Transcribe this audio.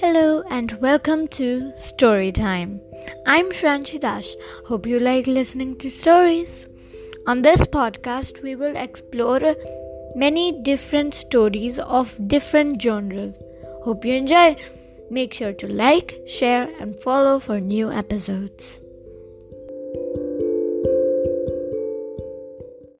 Hello and welcome to Story Time. I'm Shranshi Dash. Hope you like listening to stories. On this podcast, we will explore many different stories of different genres. Hope you enjoy. Make sure to like, share, and follow for new episodes.